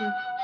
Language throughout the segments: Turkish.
Başın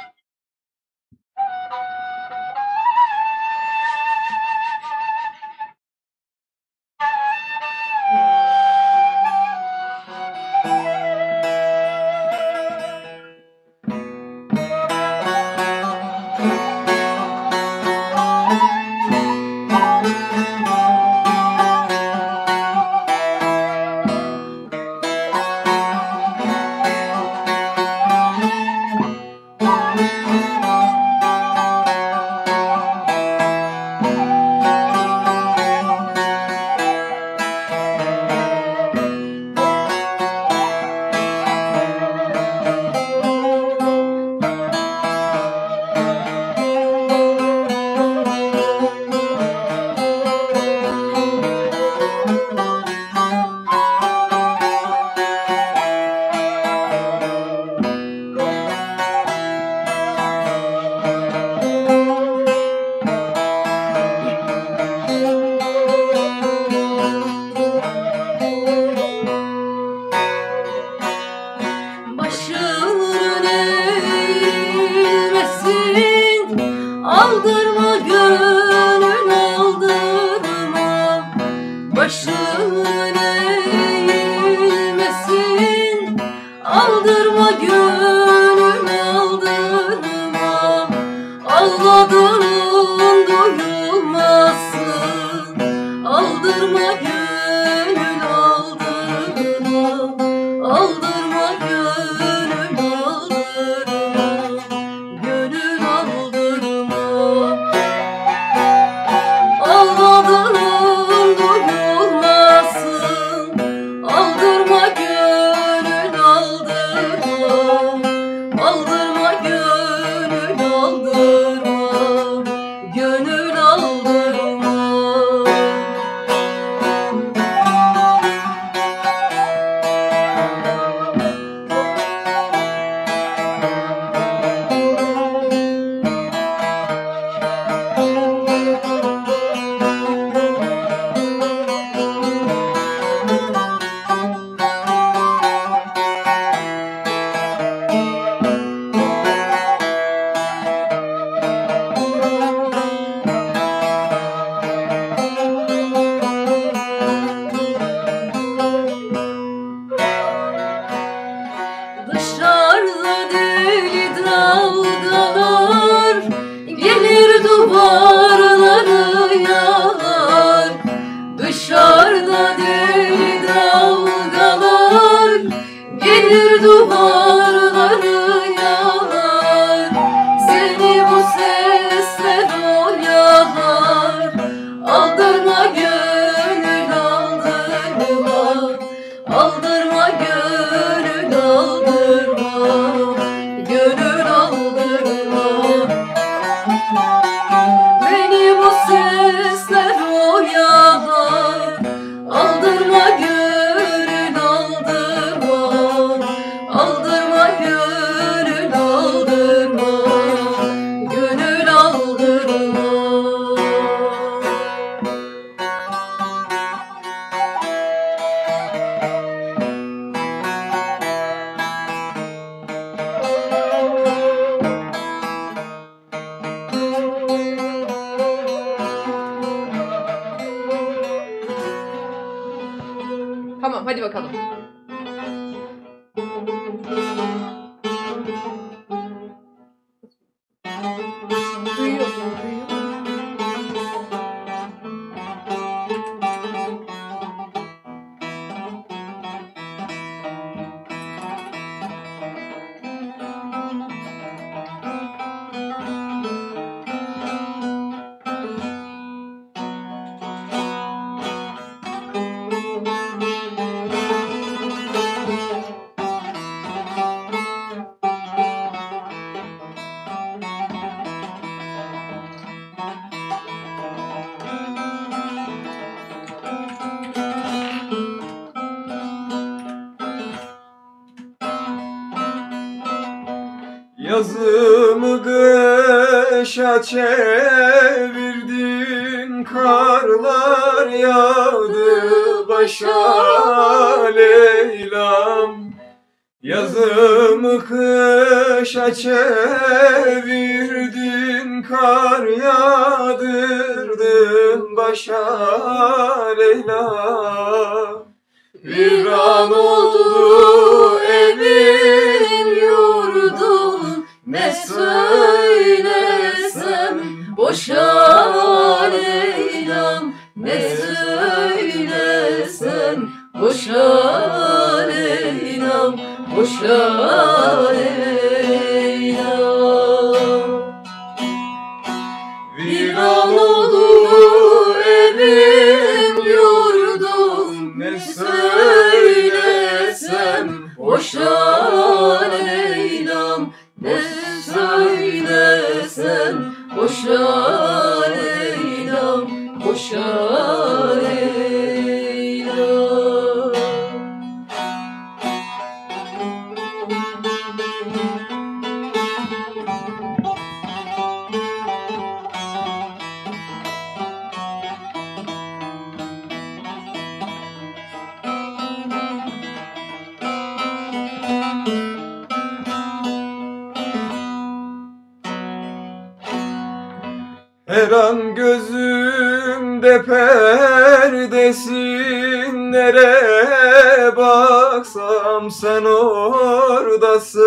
Baksam sen oradasın.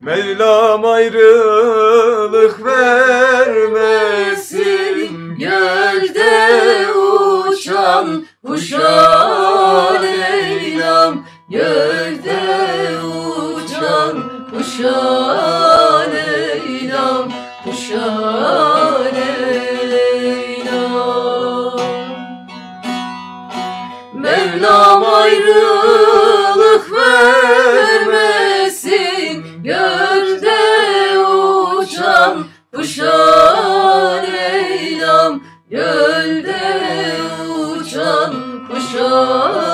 Mevlam ayrılık vermesin. Gölde uçan kuşa Leyla'm Gölde uçan kuşa Leyla'm Kuşa Gölde uçan kuşa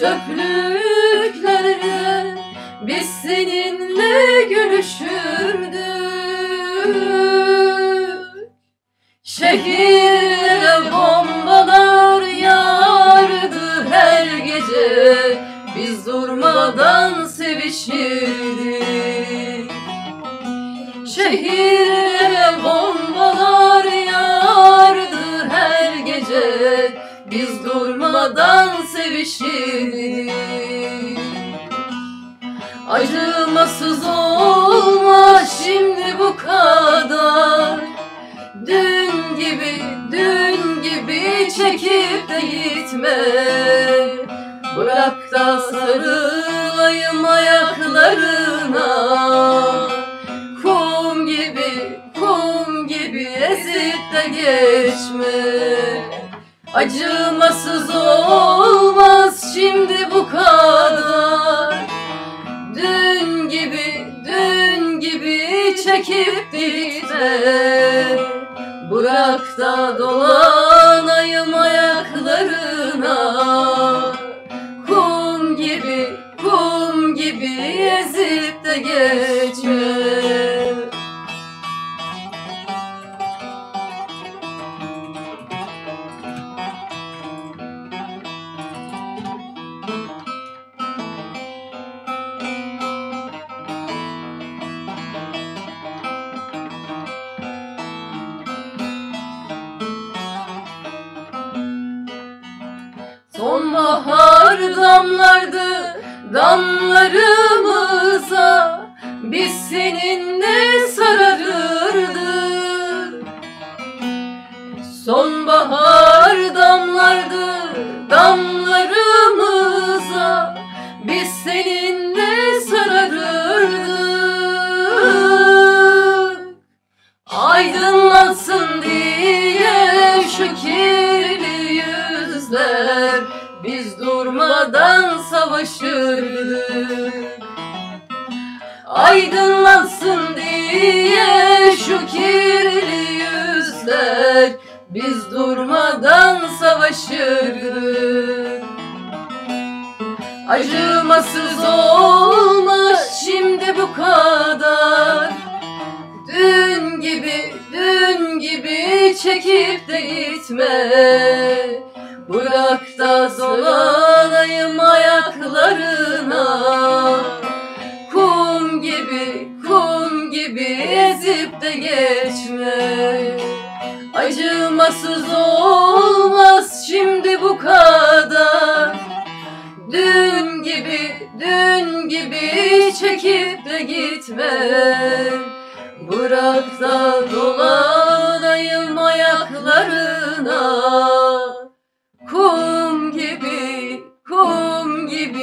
çöplüklerde Biz seninle gülüşürdük. Şehirlere bombalar yağardı her gece Biz durmadan sevişirdik. Şehirlere bombalar yağardı her gece Biz durmadan sevişirdik. Acımasız olma şimdi bu kadar. Dün gibi, dün gibi çekip de gitme. Bırak da sarılayım ayaklarına. Kum gibi, kum gibi ezip de geçme Acımasız olmaz şimdi bu kadar. Dün gibi, dün gibi çekip gitme Bırak da dolanayım ayaklarına. Kum gibi, kum gibi ezip de geçme Sonbahar damlardı damlarımıza savaşırdık. Aydınlansın diye şu kirli yüzler Biz durmadan savaşırdık. Acımasız olmaz şimdi bu kadar. Dün gibi, dün gibi çekip de gitme. Bırak da dolanayım ayaklarına. Kum gibi, kum gibi ezip de geçme. Acımasız olmaz şimdi bu kadar. Dün gibi, dün gibi çekip de gitme. Bırak da dolanayım ayaklarına Kum gibi, kum gibi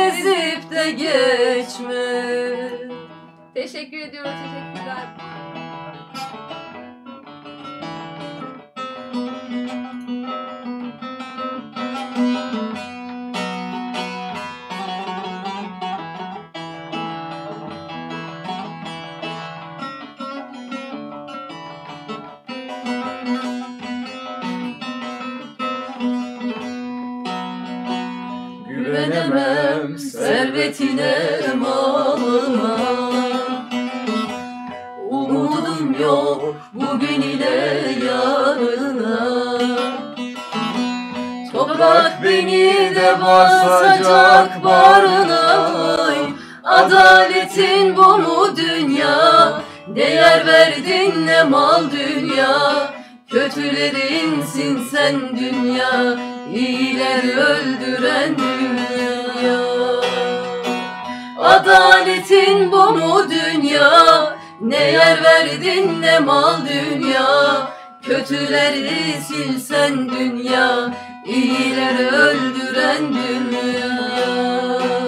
ezip de geçme Teşekkür ediyoruz. Teşekkürler. Servetine malına Umudum yok bugün ile yarına. Toprak beni de basacak barına. Adaletin bu mu dünya? Değer verdin ne mal dünya? Kötülerinsin sen dünya. İyileri öldüren dünya Adaletin bu mu dünya. Ne yer verdin ne mal dünya. Kötüleri silsen dünya İyileri öldüren dünya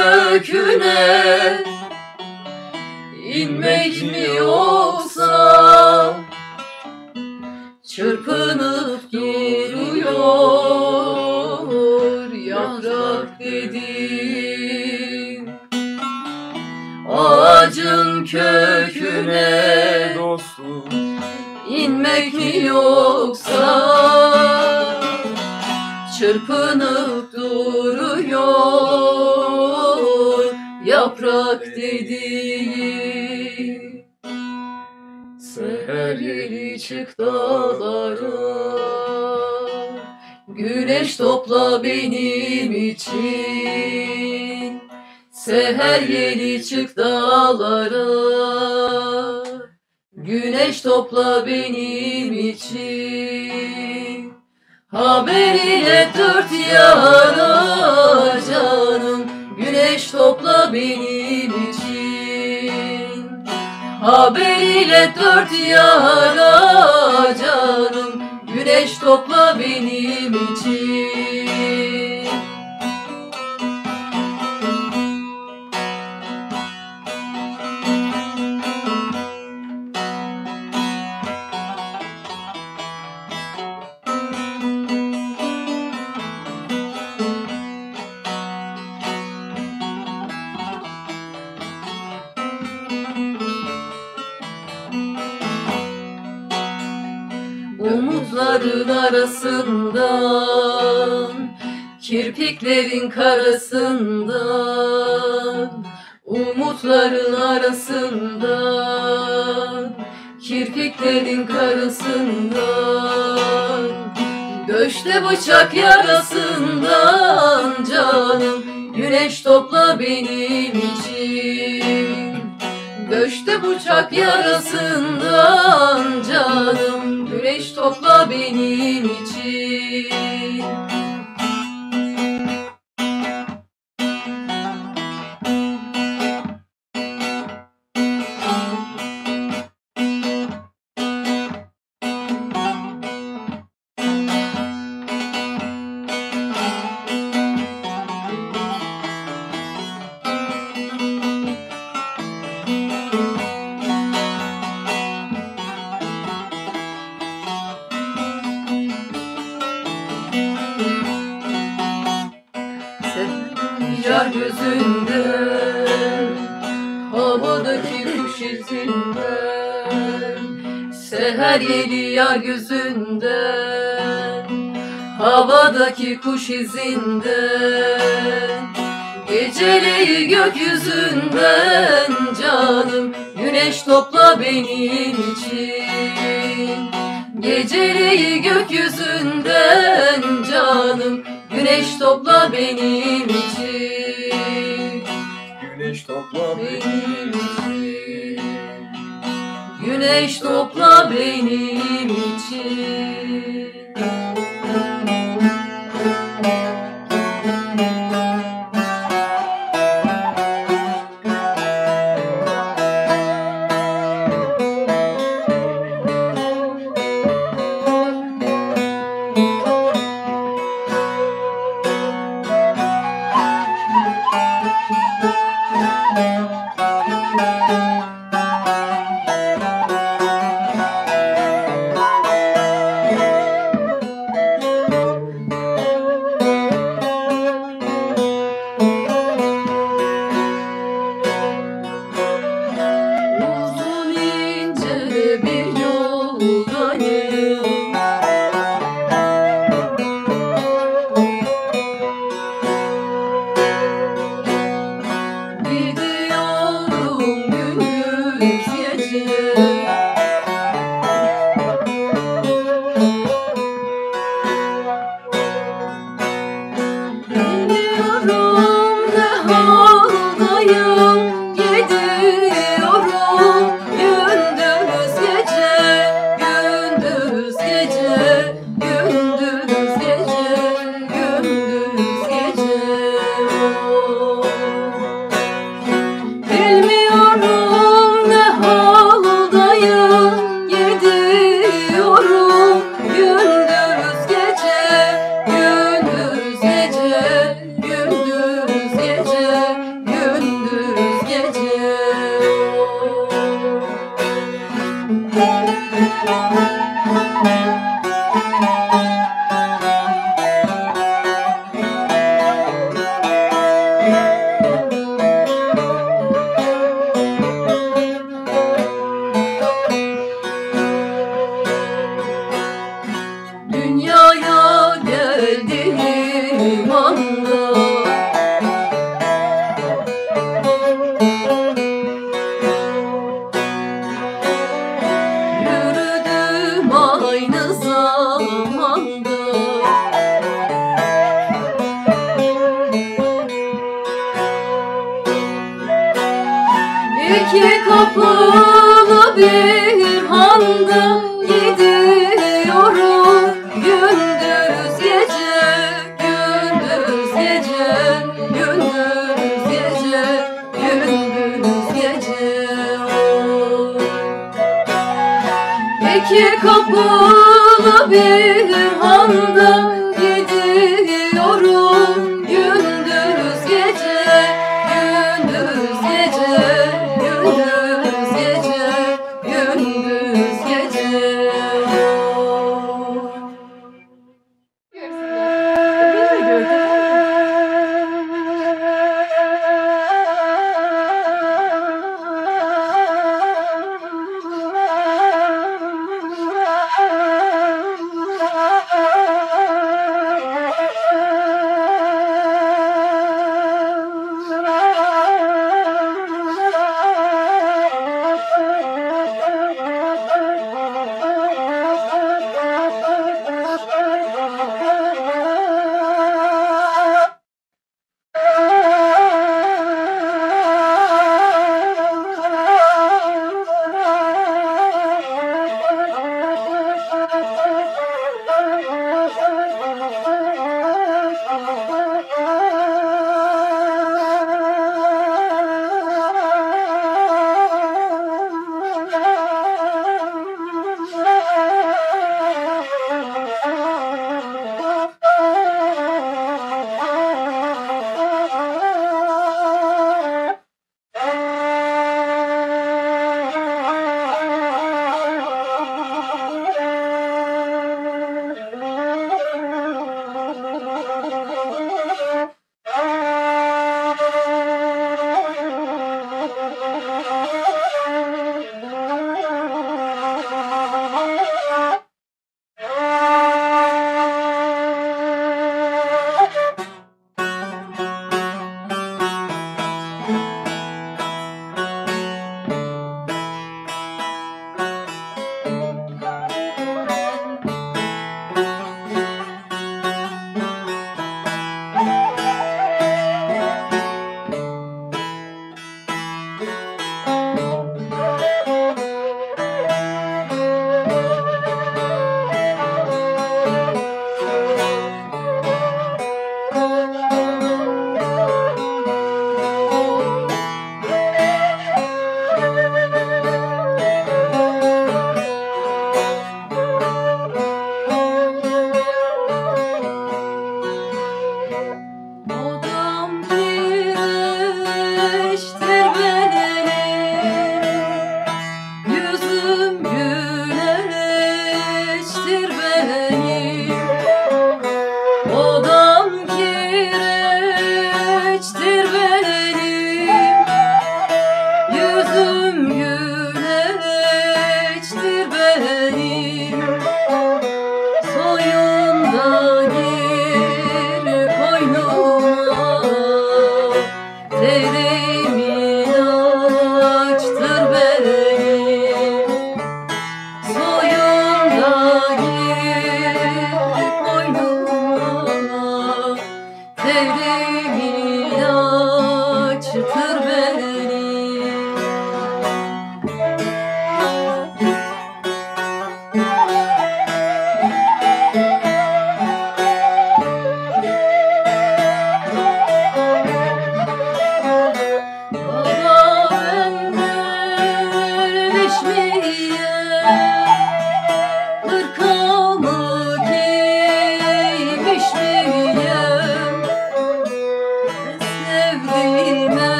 köküne inmek mi yoksa Seher yeli çık dağlara. Güneş topla benim için. Haber ile dört yana canım Güneş topla benim için. Haber ile dört yana canım Güneş topla benim için arasından Kirpiklerin karasından Umutların arasından Kirpiklerin karasından Göçte bıçak yarasından Canım güneş topla benim için Göçte bıçak yarasından canım Güneş topla benim için kuş izinden Geceleyi gökyüzünden Canım güneş topla benim için. Geceleyi gökyüzünden canım Güneş topla benim için. Güneş topla Benim için. Güneş topla benim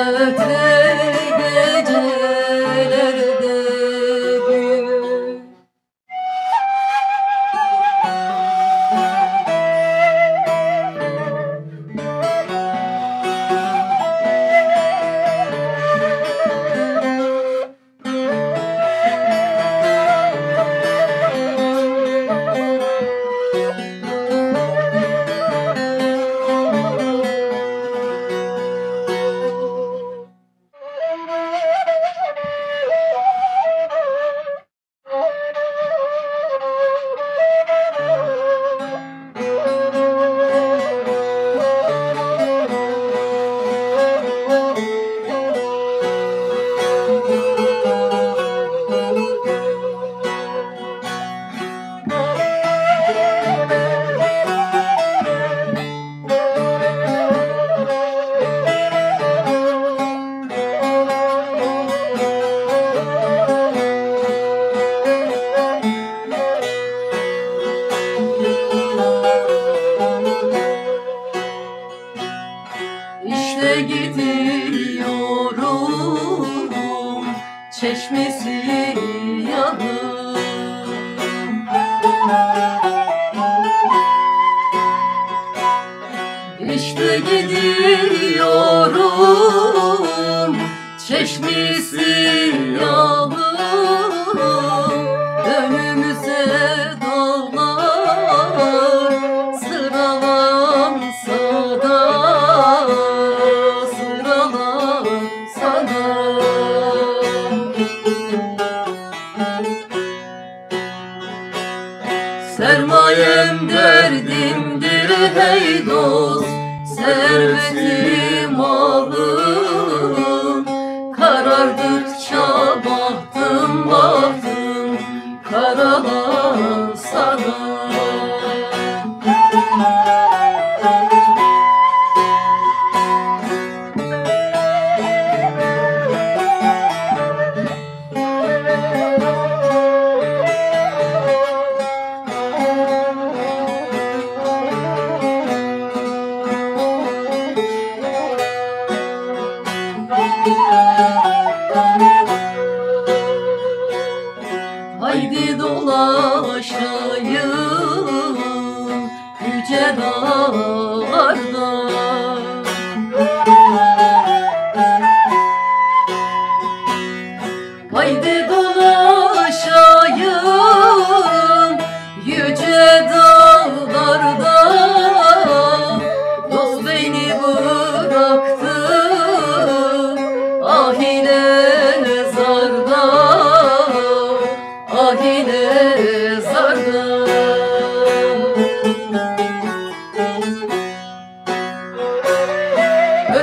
I'll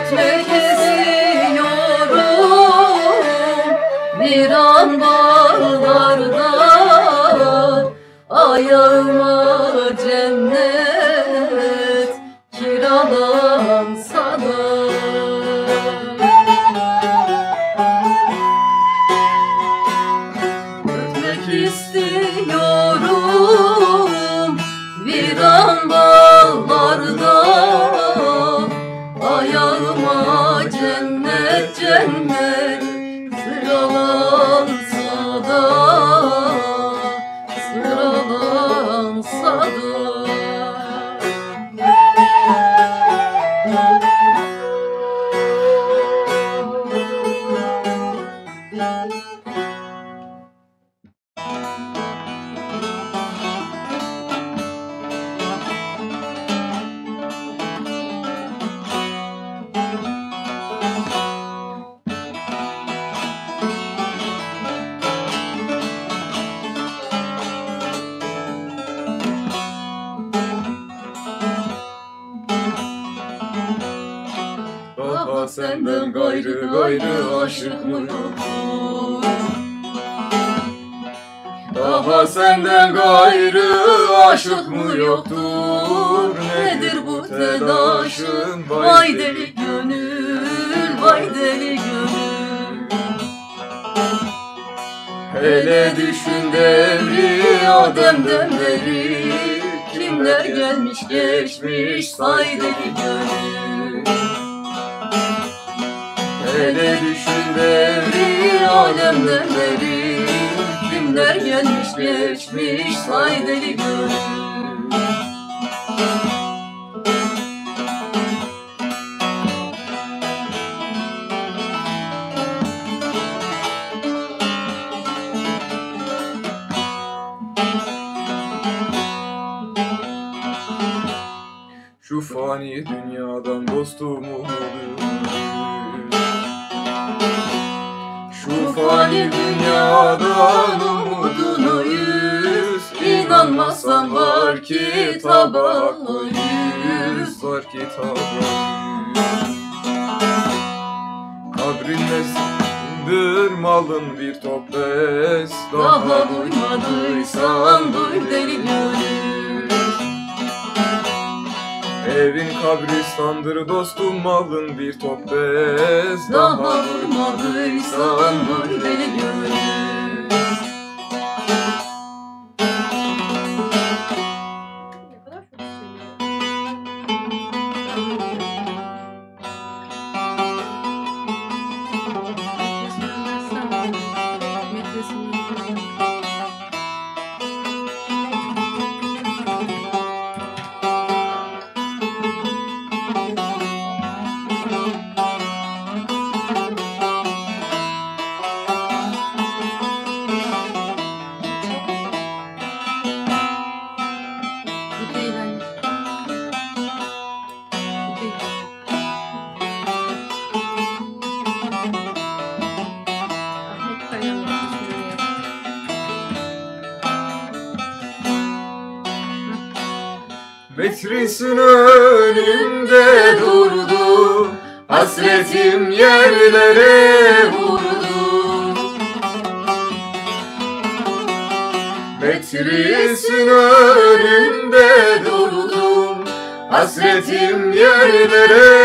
Ötmek istiyorum bir an bağlarda Göreceksin önümde durdu. Hasretim yerlere vurdu. Metresin önünde durdum Hasretim yerlere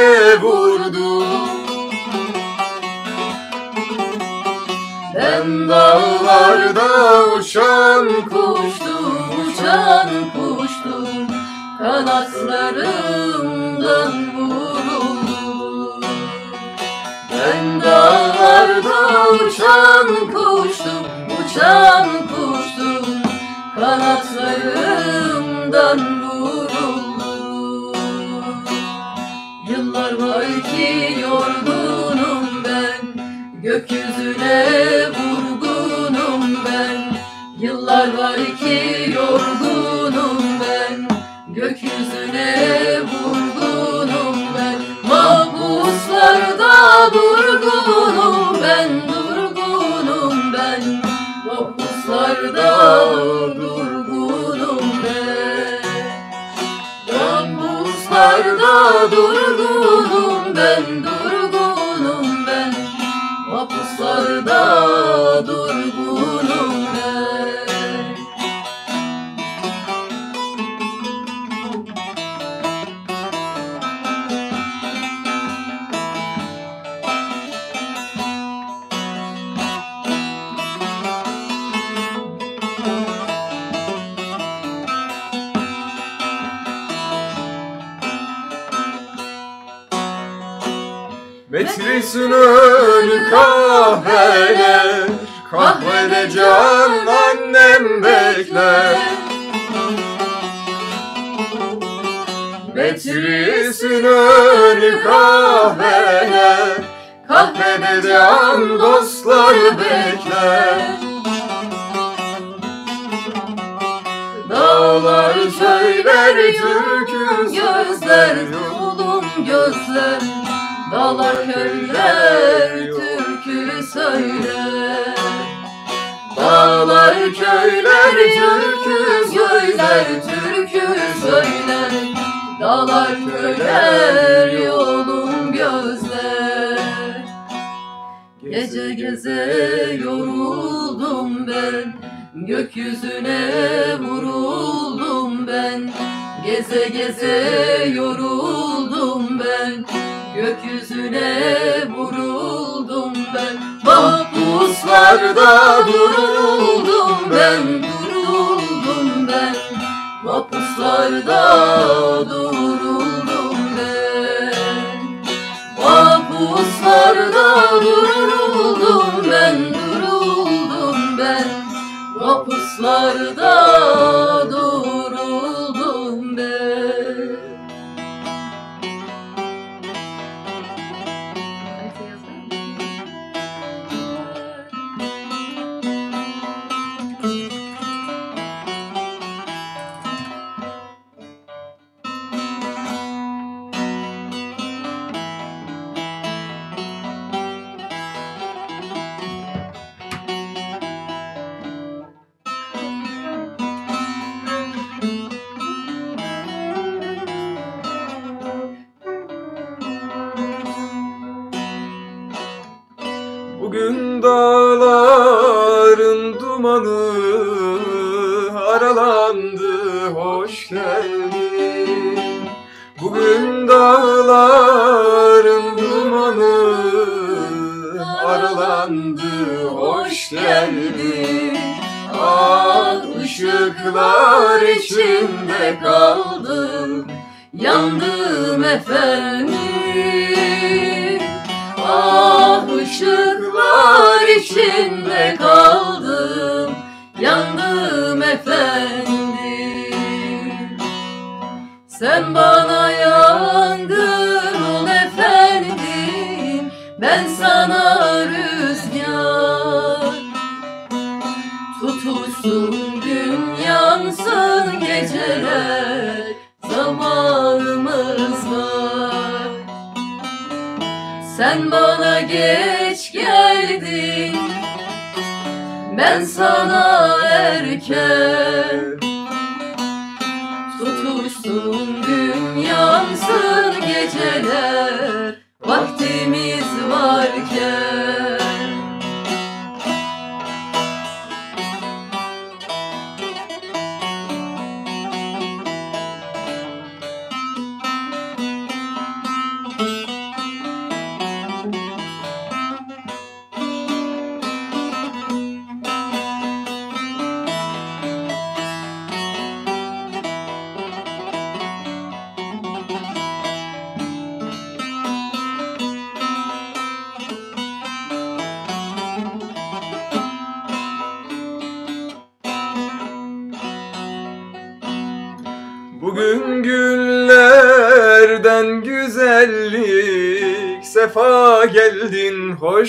Geze geze yoruldum ben. Gökyüzüne vuruldum ben. Mahpuslarda duruldum ben. Duruldum ben. Mahpuslarda duruldum ben. Mahpuslarda duruldum ben. Duruldum ben. Mahpuslarda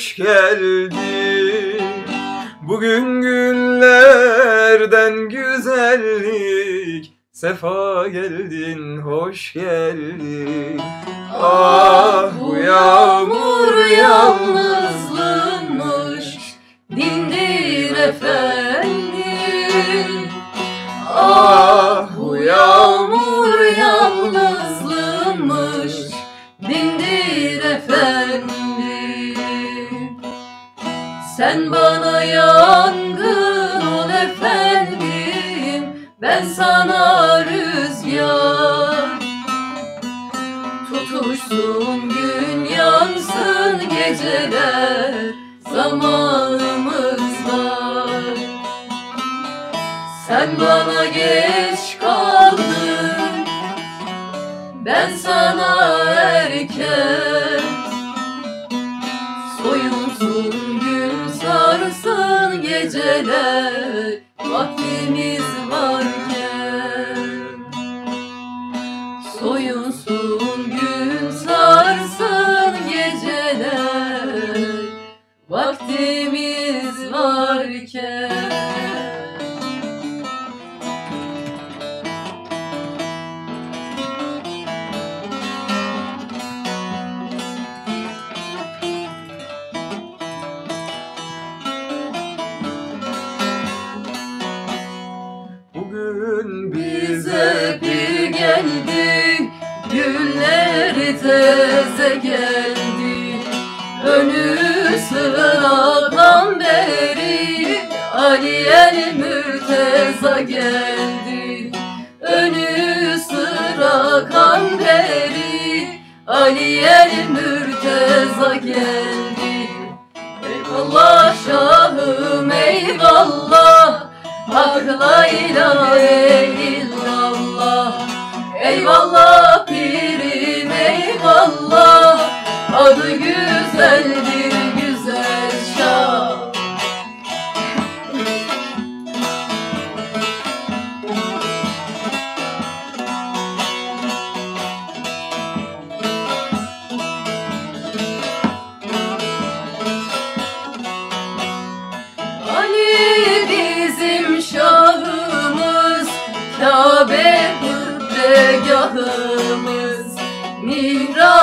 hoş geldin. Bugün günlerden güzellik. Sefa geldin, hoş geldin. Ah bu yağmur yalnızlığınmış. Dindir efendim. Ah Sen bana yangın ol efendim Ben sana rüzgar. Tutuşsun gün yansın geceler Zamanımız var. Sen bana geç kaldın Ben sana erken geceler vaktimiz var. Teze geldi Önü sıra pamberi Ali el mürteza geldi. Önü sıra kamberi Ali el mürteza geldi. Eyvallah şahım eyvallah Hak la ilahe illallah. Eyvallah pirim eyvallah Adı güzeldir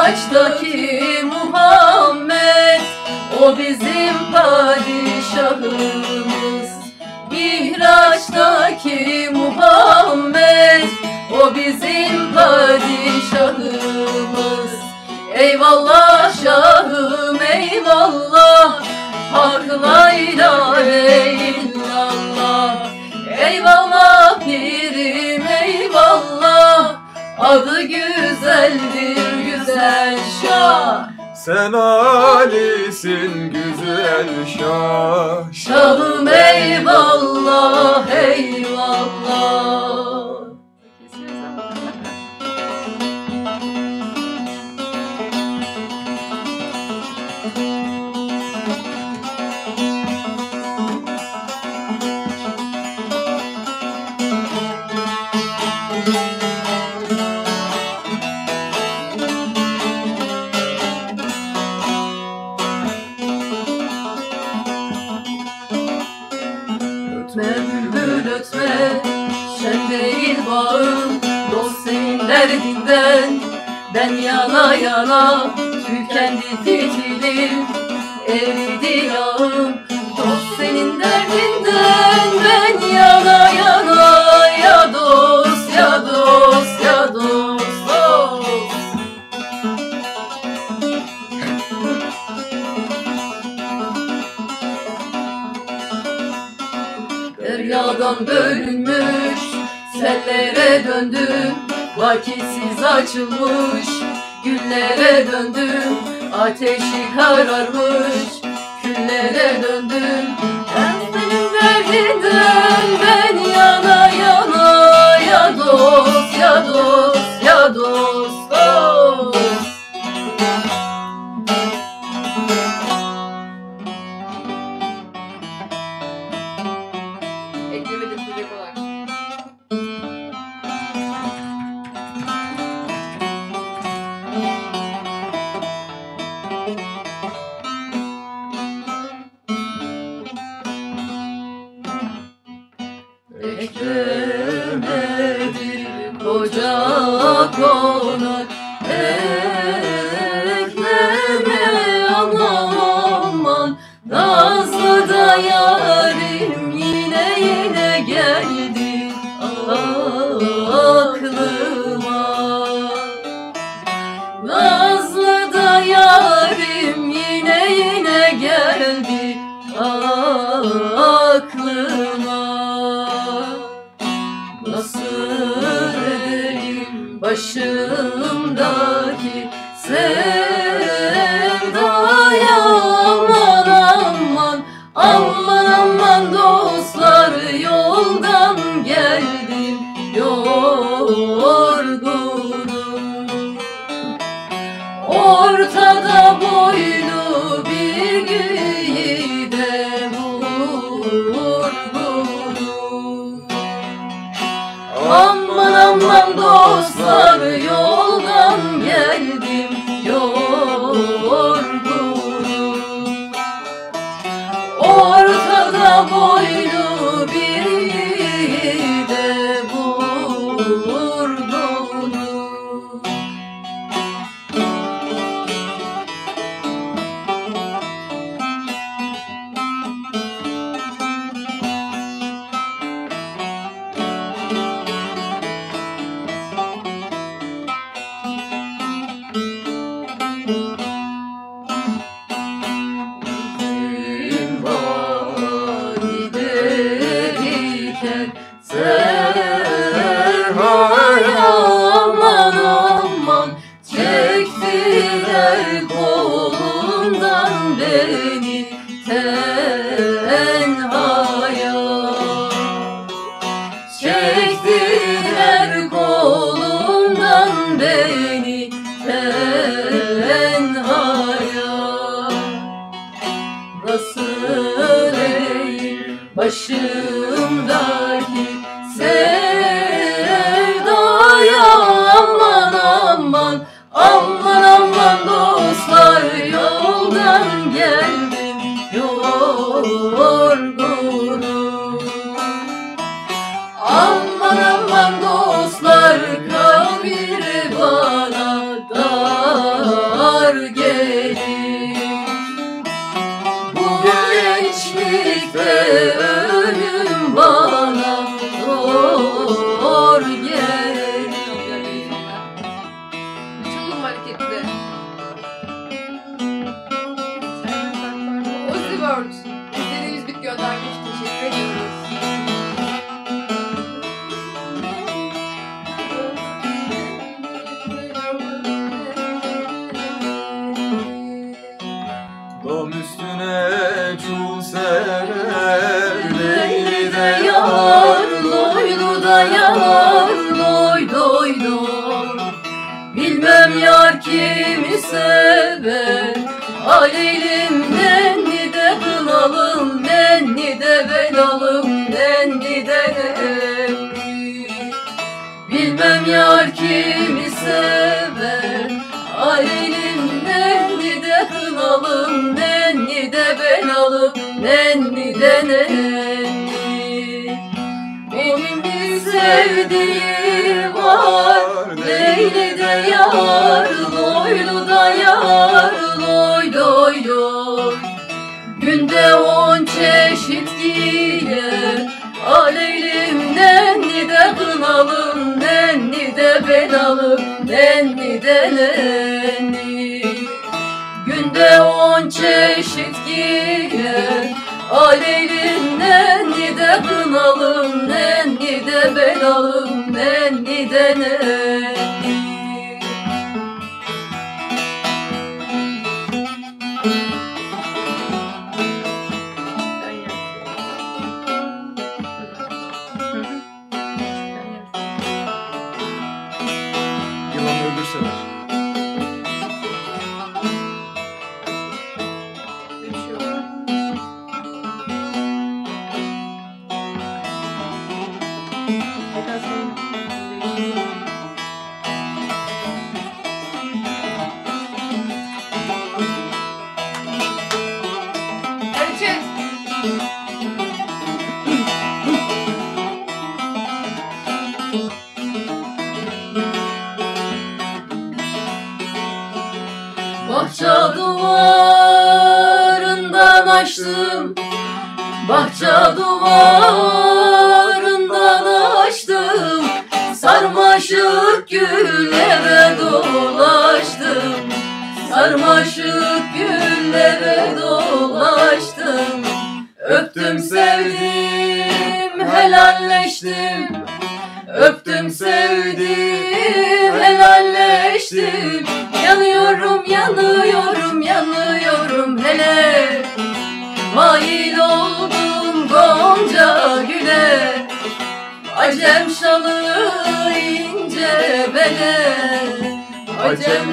Mihraçtaki Muhammed O bizim padişahımız. Mihraçtaki Muhammed O bizim padişahımız. Eyvallah şahım eyvallah Hak la ilahe illallah Eyvallah pirim eyvallah Adı güzeldir güzel şah. Sen Ali'sin güzel şah. Şahım eyvallah eyvallah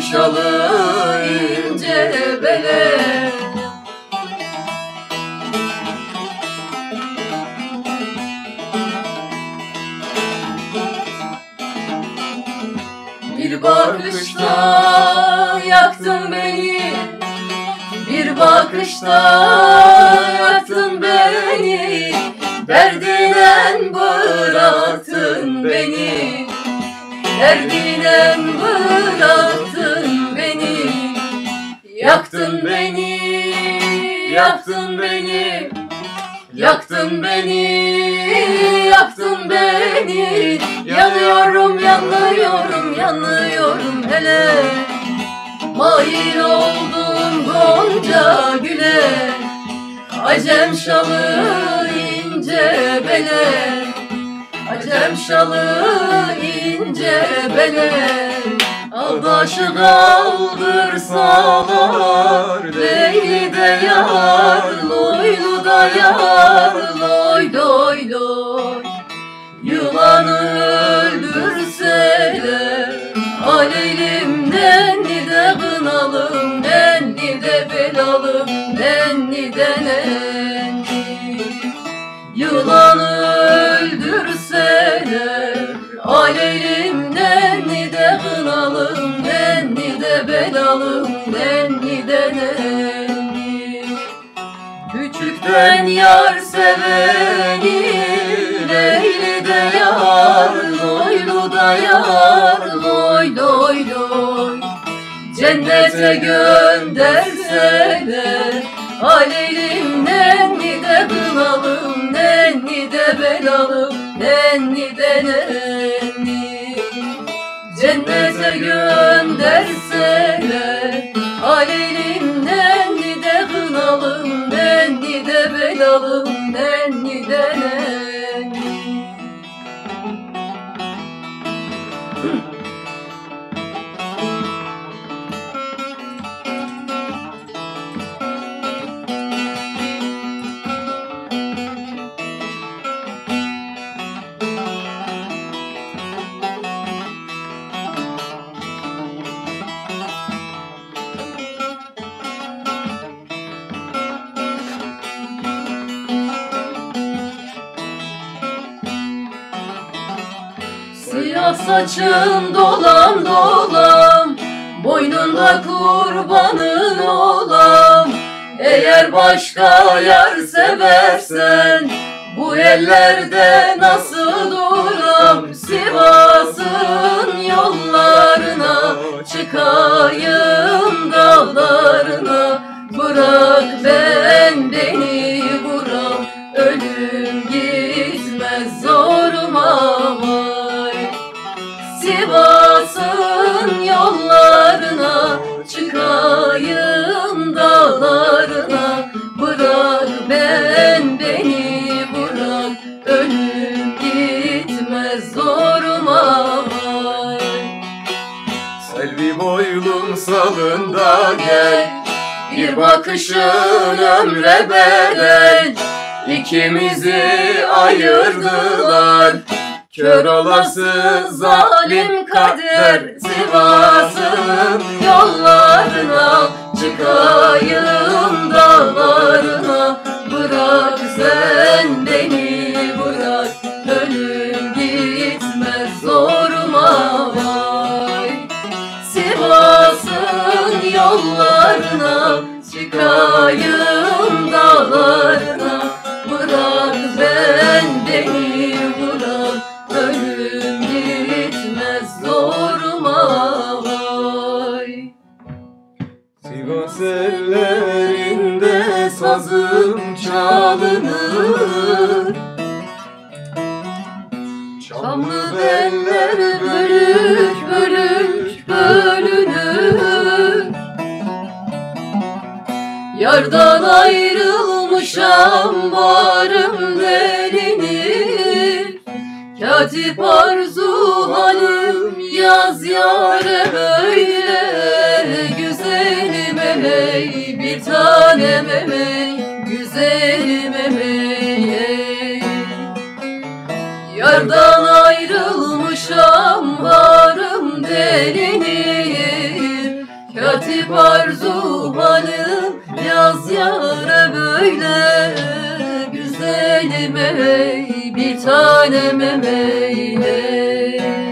Acem ince bele Aldaşı de belalım saçın dolam dolam Boynunda kurbanın olam. Eğer başka yar seversen Bu ellerde nasıl duram? Sivas'ın yollarına Çıkayım dağlarına. Bırak ben beni Bakışın ömre bedel. İkimizi ayırdılar. Kör olası zalim kader. Sivas'ın yollarına Çıkayım dağlarına. Bırak sen beni bırak. Ölüm gitmez zoruma vay. Sivas'ın yollarına Çıkayım dağlarına. Bırak ben beni bırak. Ölüm gitmez zoruma vay. Sivas ellerinde sazım çalınır. Çamlı beller bölük bölük bölünür Yardan ayrılmışam varım delinir Katip arzu halim yaz yare böyle. Güzelim emey bir tanem emey Güzelim emey Yardan ayrılmışam varım delinir Katip arzu halim yaz yare böyle. Güzelim ey bir tanem ey Kul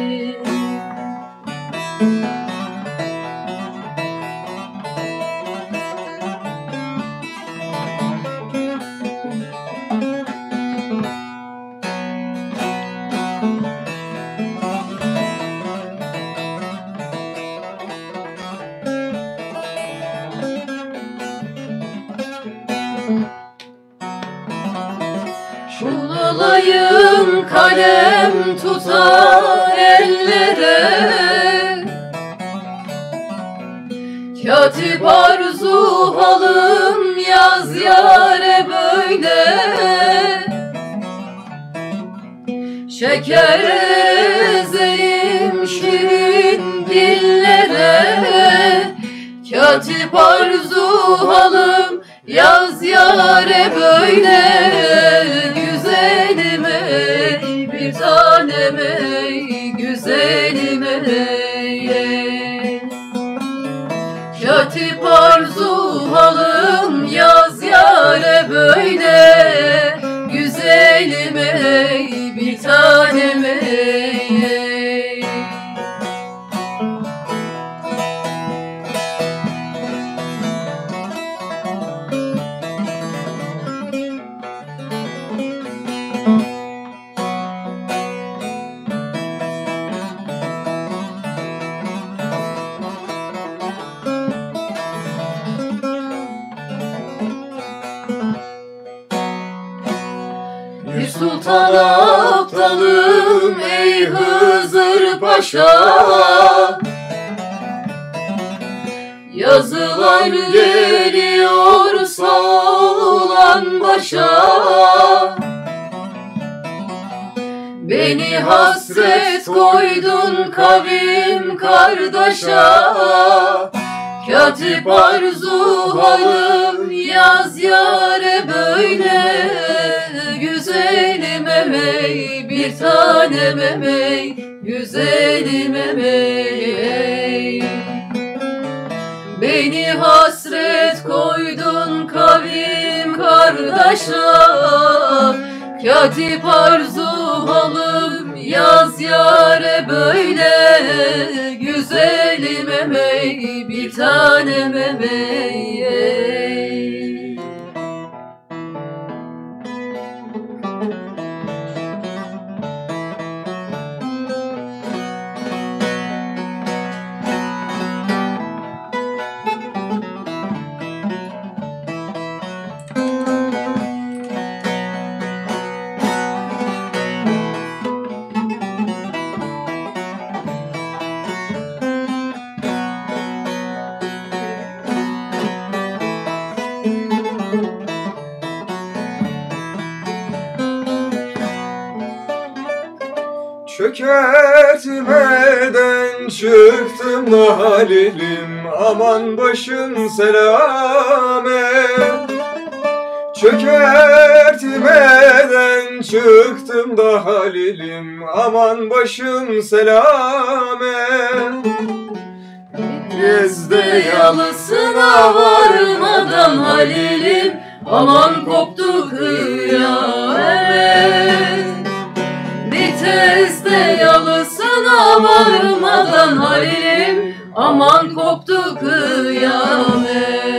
tutar ellere. Katip arzu halım yaz yare böyle. Şeker ezerim şirin dillere. Katip arzu halım yaz yare böyle Paşa Yazılar geliyor sağlan başa. Beni hasret koydun kavim kardeşa. Katip arzu halım yaz yare böyle Güzelim emey bir tanem emey Güzelim emey Beni hasret koydun kavim kardeşa. Katip arzu halım yaz yare böyle. Güzelim emey bir tanem emey Çökertmeden çıktım da halilim Aman başım selamet Çökertmeden çıktım da halilim. Aman başım selamet Gezde yalısına varmadan Halil'im. Aman koptu kıyamet Viteste yalısına varmadan Halil'im. Aman koptu kıyamet.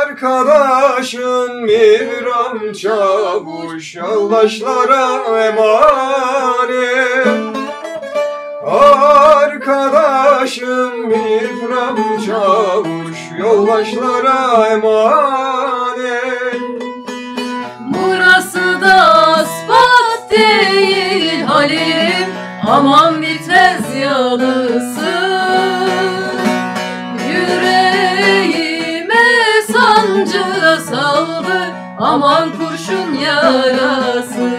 Arkadaşın Mihram Çavuş Yoldaşlara emanet. Arkadaşım Mihram Çavuş Yoldaşlara emanet. Burası da Halil'im Aman bitmez yalısı. Yüreğime sancı saldı Aman kurşun yarası.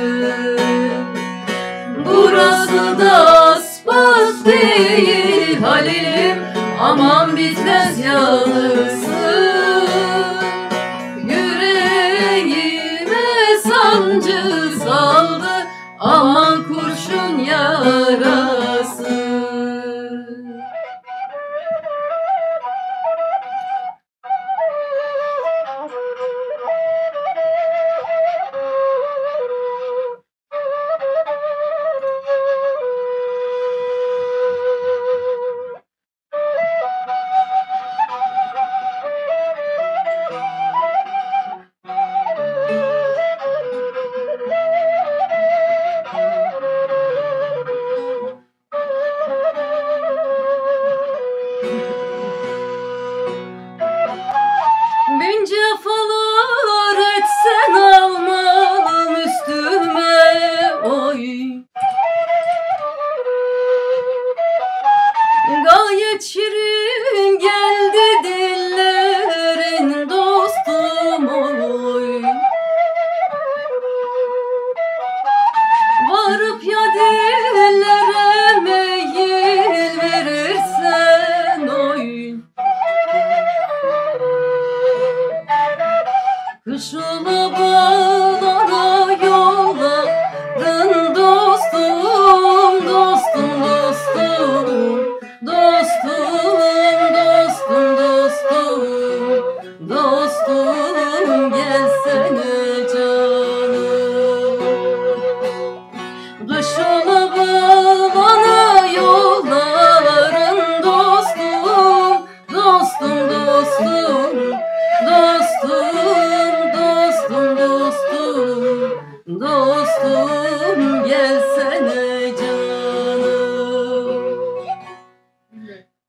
Burası da asfalt değil Halil'im Aman bitmez yalısı. Yüreğime sancı saldı Aman kurşun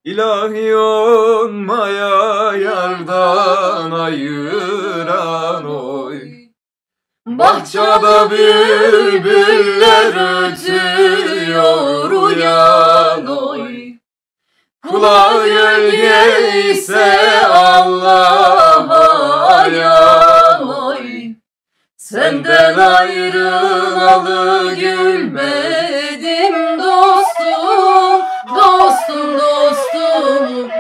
İlahi olmaya yardan ayıran oy. Bahçede bülbüller ötüyor uyan oy. Kula gölge ise Allah'a ayan oy. Senden ayrılalı gülmedim dostum Dostum dostum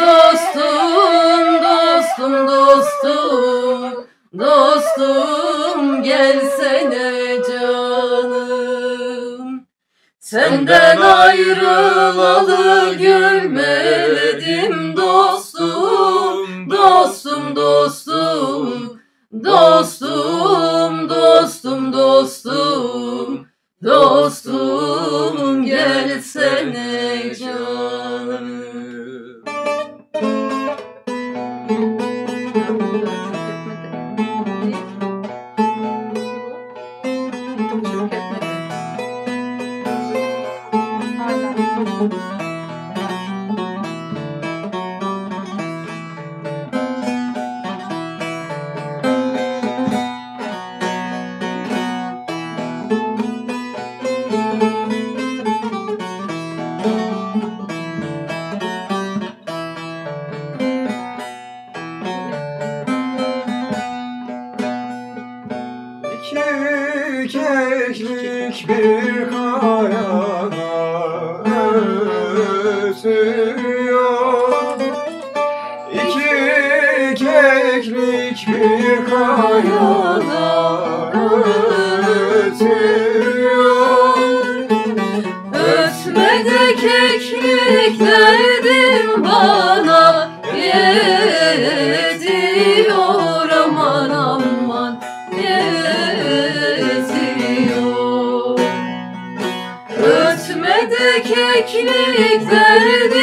Dostum dostum dostum Dostum gelsene canım. Senden ayrılalı gülmedim dostum Dostum dostum Dostum dostum dostum Dostum gelsene canım dedikleri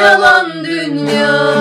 yalan dünya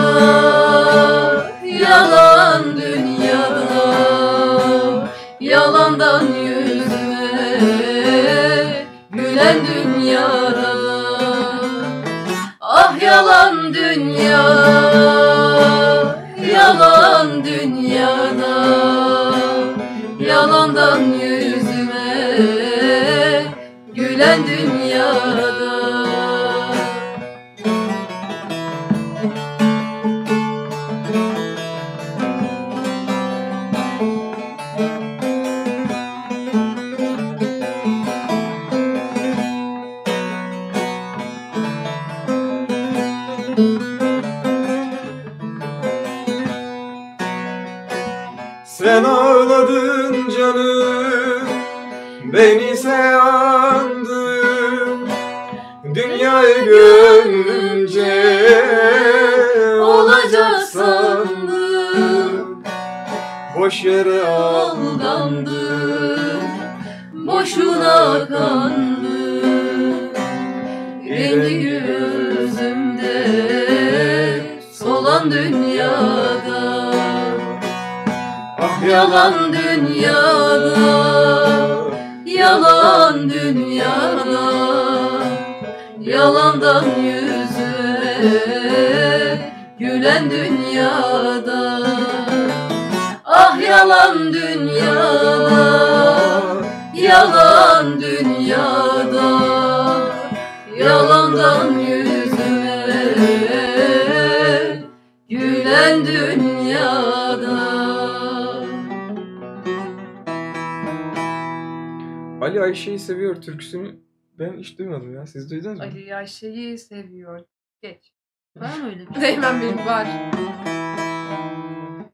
Türküsünü ben hiç duymadım ya. Siz duydunuz mu? Ali Ayşe'yi seviyor. Geç. Var mı öyle bir şey? Değmen benim var.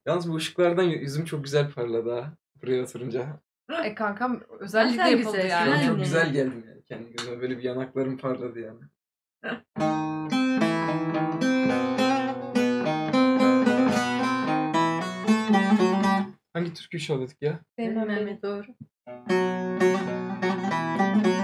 Yalnız bu ışıklardan yüzüm çok güzel parladı ha. Buraya oturunca. E kankam özellikle Sen yapıldı güzelsin, yani. aynen. Çok güzel geldim yani kendi gözüme. Böyle bir yanaklarım parladı yani. Hangi türkü çalıyorduk ya? Değmen benim. Mehmet doğru. Thank you.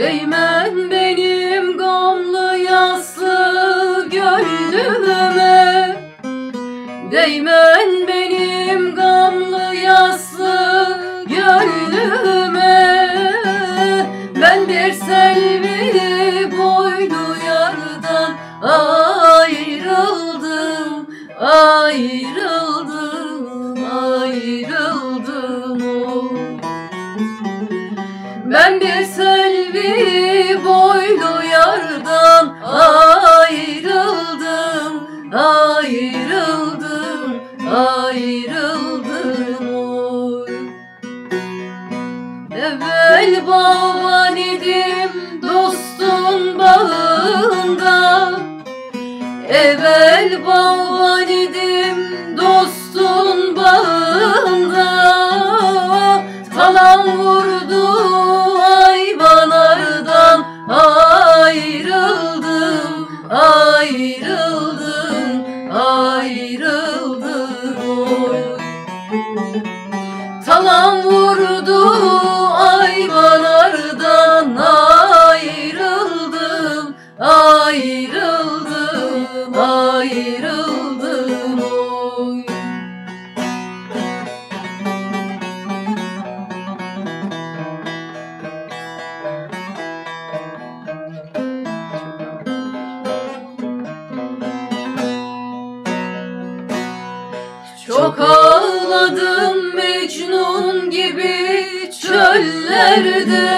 Değmen benim gamlı yaslı gönlüme Değmen benim gamlı yaslı gönlüme Ben bir selvi boylu yardan ayrıldım Ayrıldım, bağlan idim dostun bağında. Talan vurdu ayvalardan ayrıldım. ay yürüdüm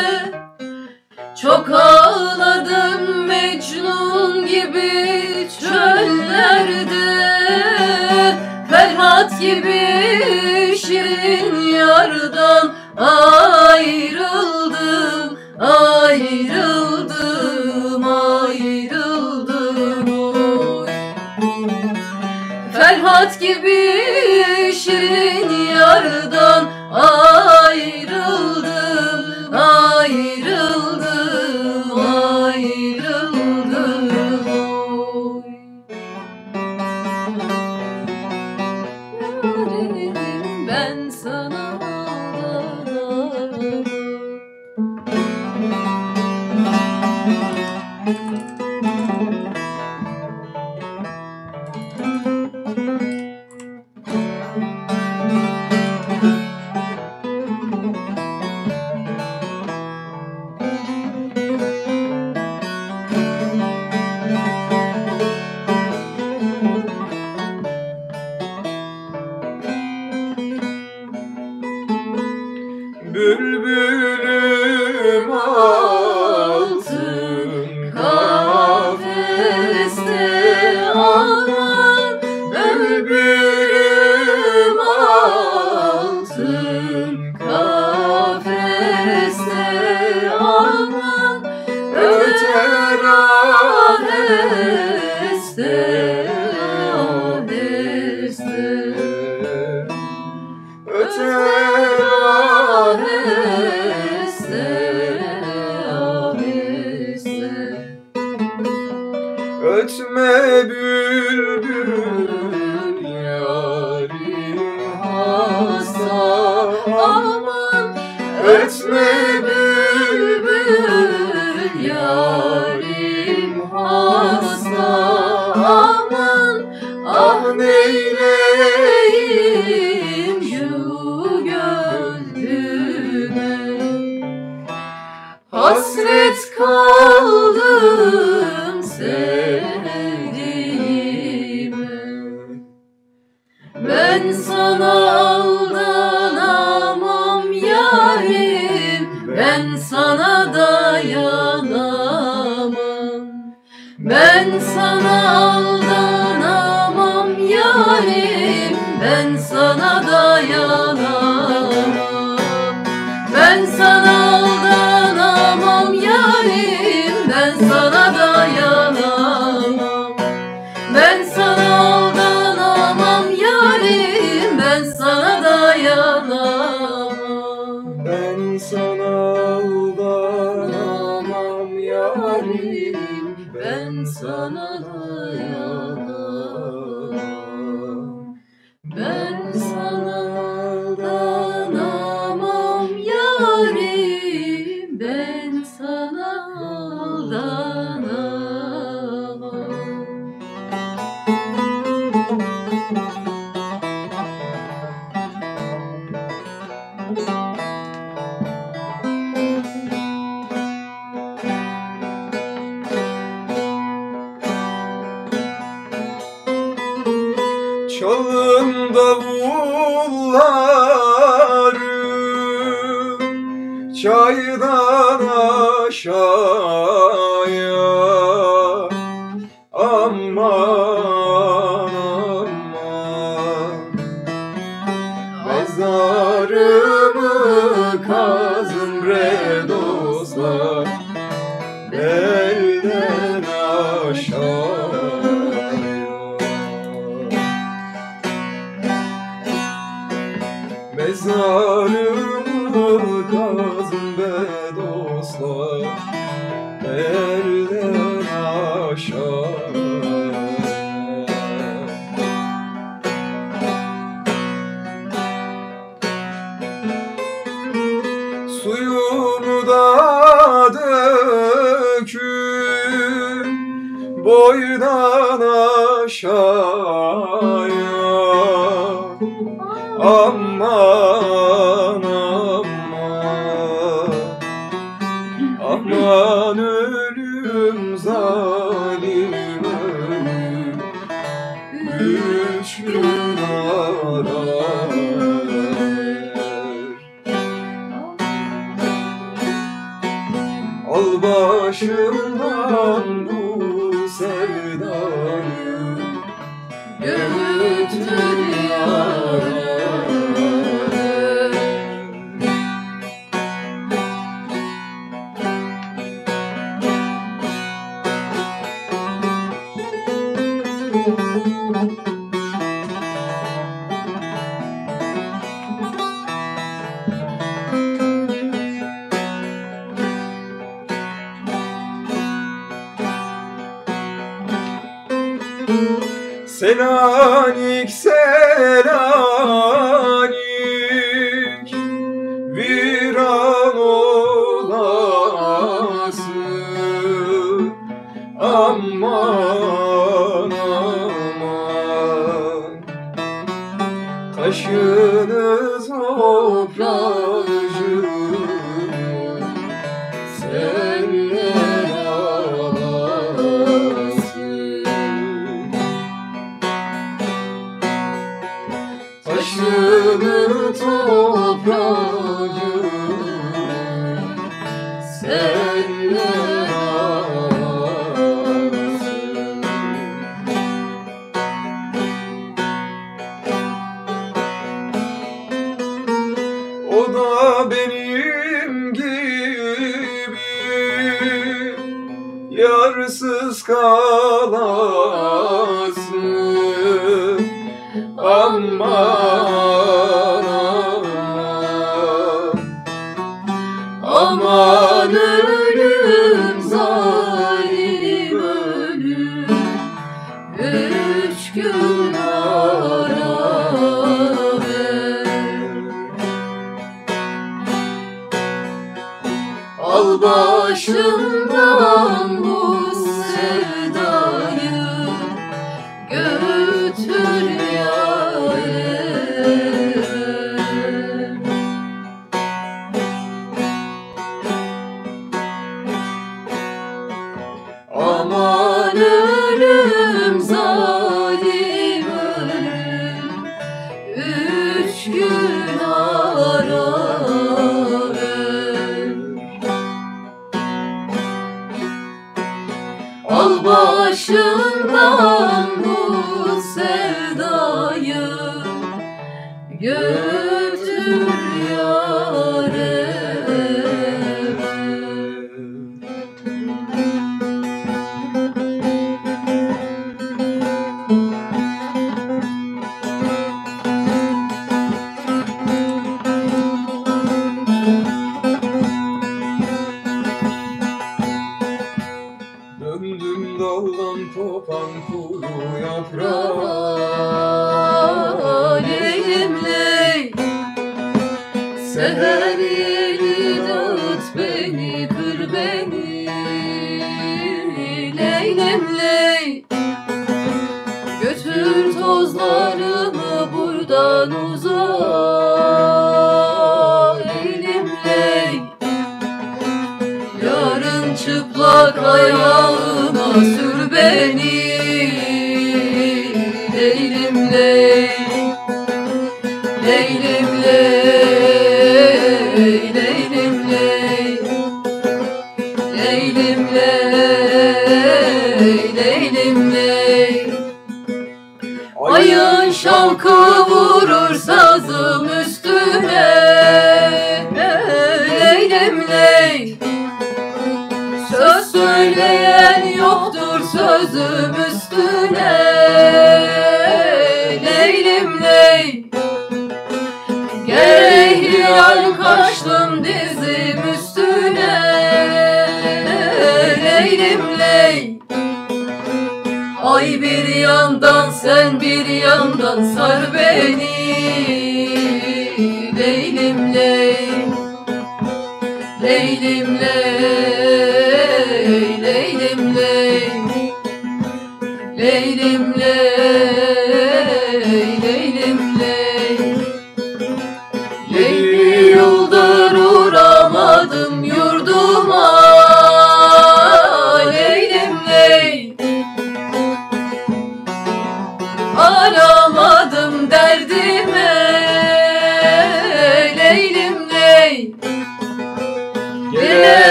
Aman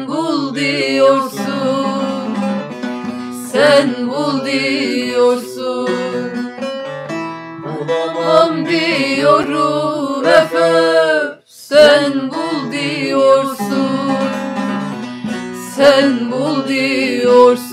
Sen bul diyorsun. Sen bul diyorsun. Bulamam diyorum Efe Sen bul diyorsun. Sen bul diyorsun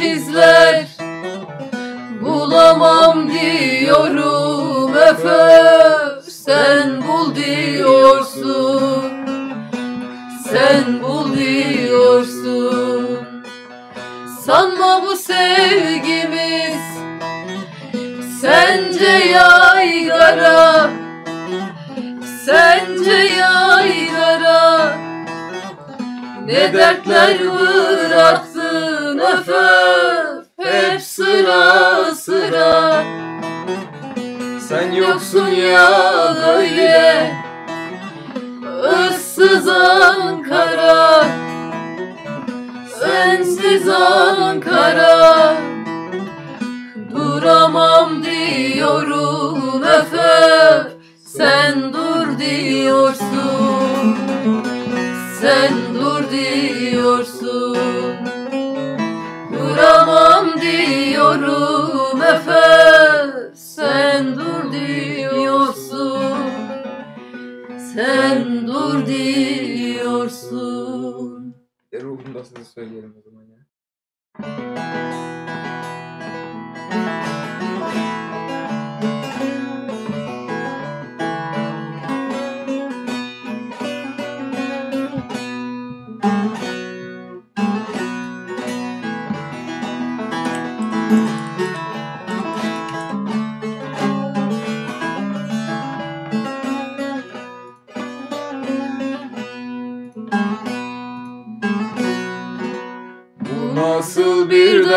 İzler Bulamam diyorum Efe Sen bul diyorsun. Sen bul diyorsun. Sanma bu sevgimiz Sence yaygara? Sence yaygara? Ne dertler bıraktın öf Hep sıra sıra. Sen Yoksun ya böyle. Issız Ankara. Sensiz Ankara. Duramam diyorum Efe Sen dur diyorsun. Sen dur diyorsun Diyorum Efe Sen dur diyorsun Sen dur diyorsun E, ruhumda sizi söyleyelim o zaman ya.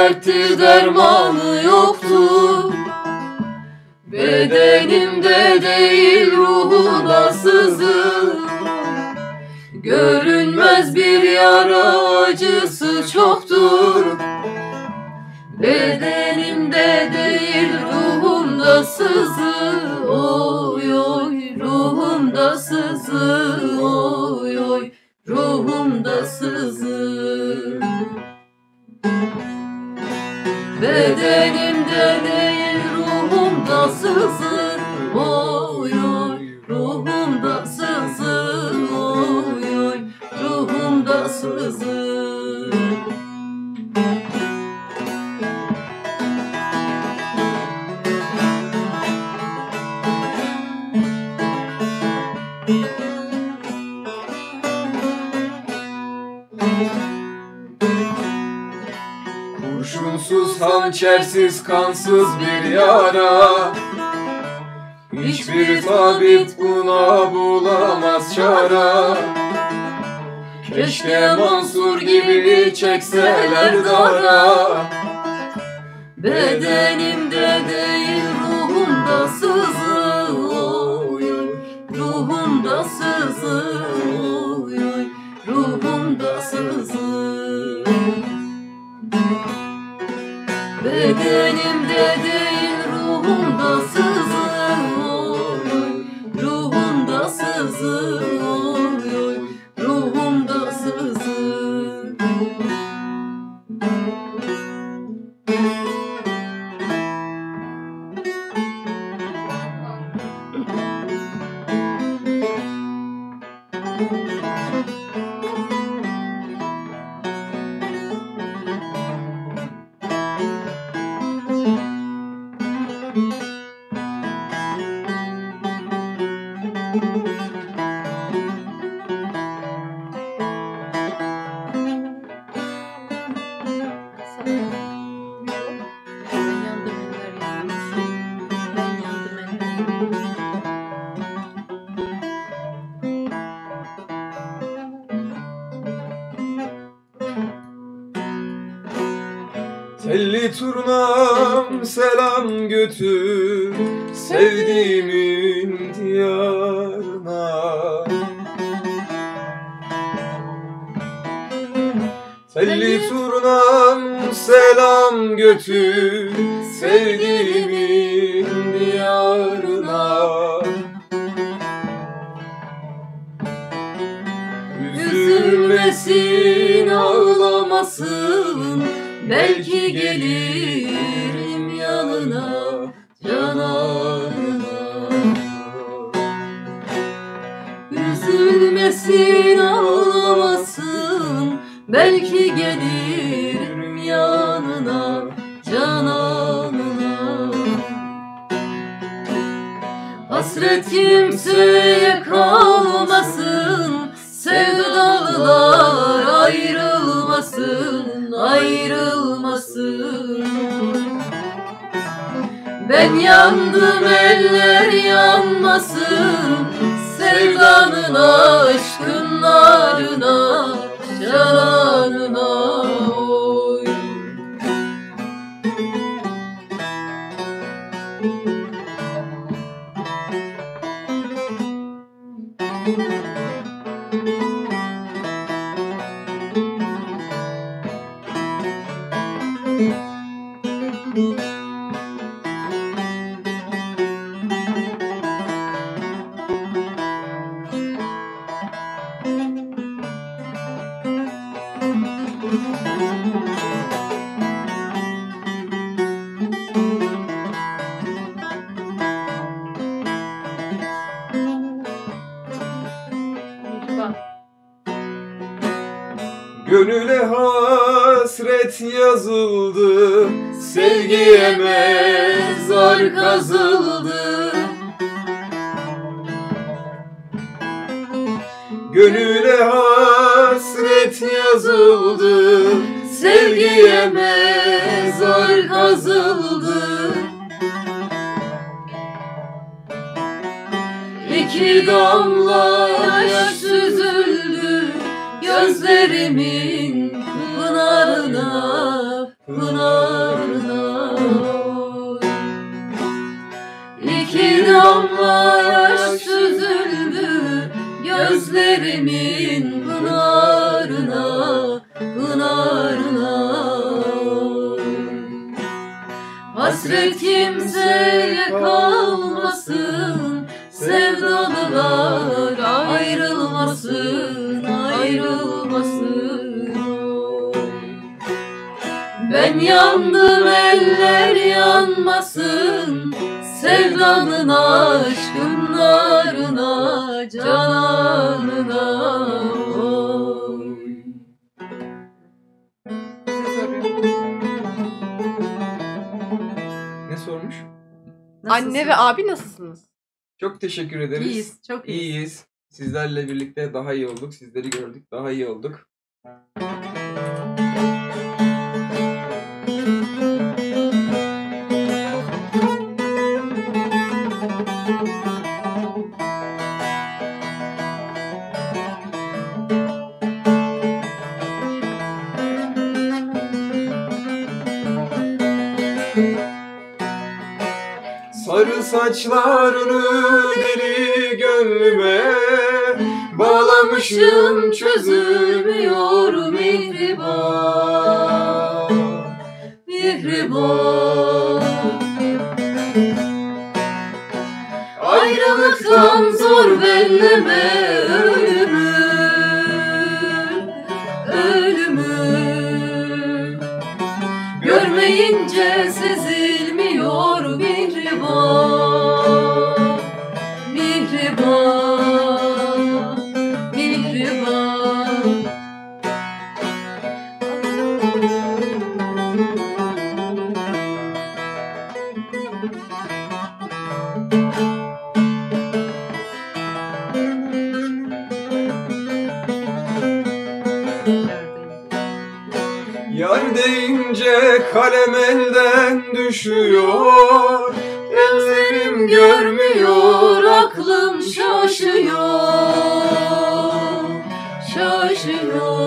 Derttir dermanı yoktur. Bedenimde değil ruhumda sızır Görünmez bir yara acısı çoktur. Bedenimde değil ruhumda sızır Oy oy ruhumda sızır Oy oy ruhumda sızır Bedenimde değil ruhumda sızır Oy Hançersiz, kansız bir yara. Hiçbir tabip buna bulamaz çara. Keşke Mansur gibi çekseler dara. Bedenimde Bedenimde değil teşekkür ederiz. İyiyiz, çok iyiyiz. İyiyiz. Sizlerle birlikte daha iyi olduk. Sizleri gördük, daha iyi olduk. saçlarını deli gönlüme Bağlamışım çözülmüyor mihriban Mihriban Ayrılıktan zor belleme ölüm Yar deyince kalem elden düşüyor Gözlerim görmüyor, aklım şaşıyor Şaşıyor.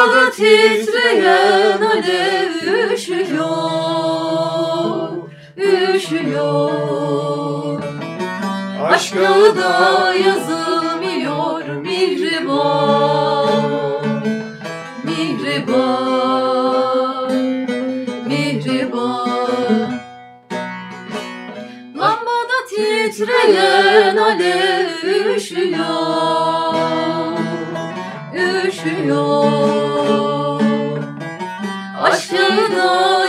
Havada titreyen alev üşüyor, üşüyor. Aşka da yazılmıyor mihriban, mihriban, mihriban. Lambada titreyen alev üşüyor, üşüyor. Lord.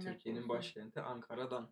Türkiye'nin başkenti Ankara'dan.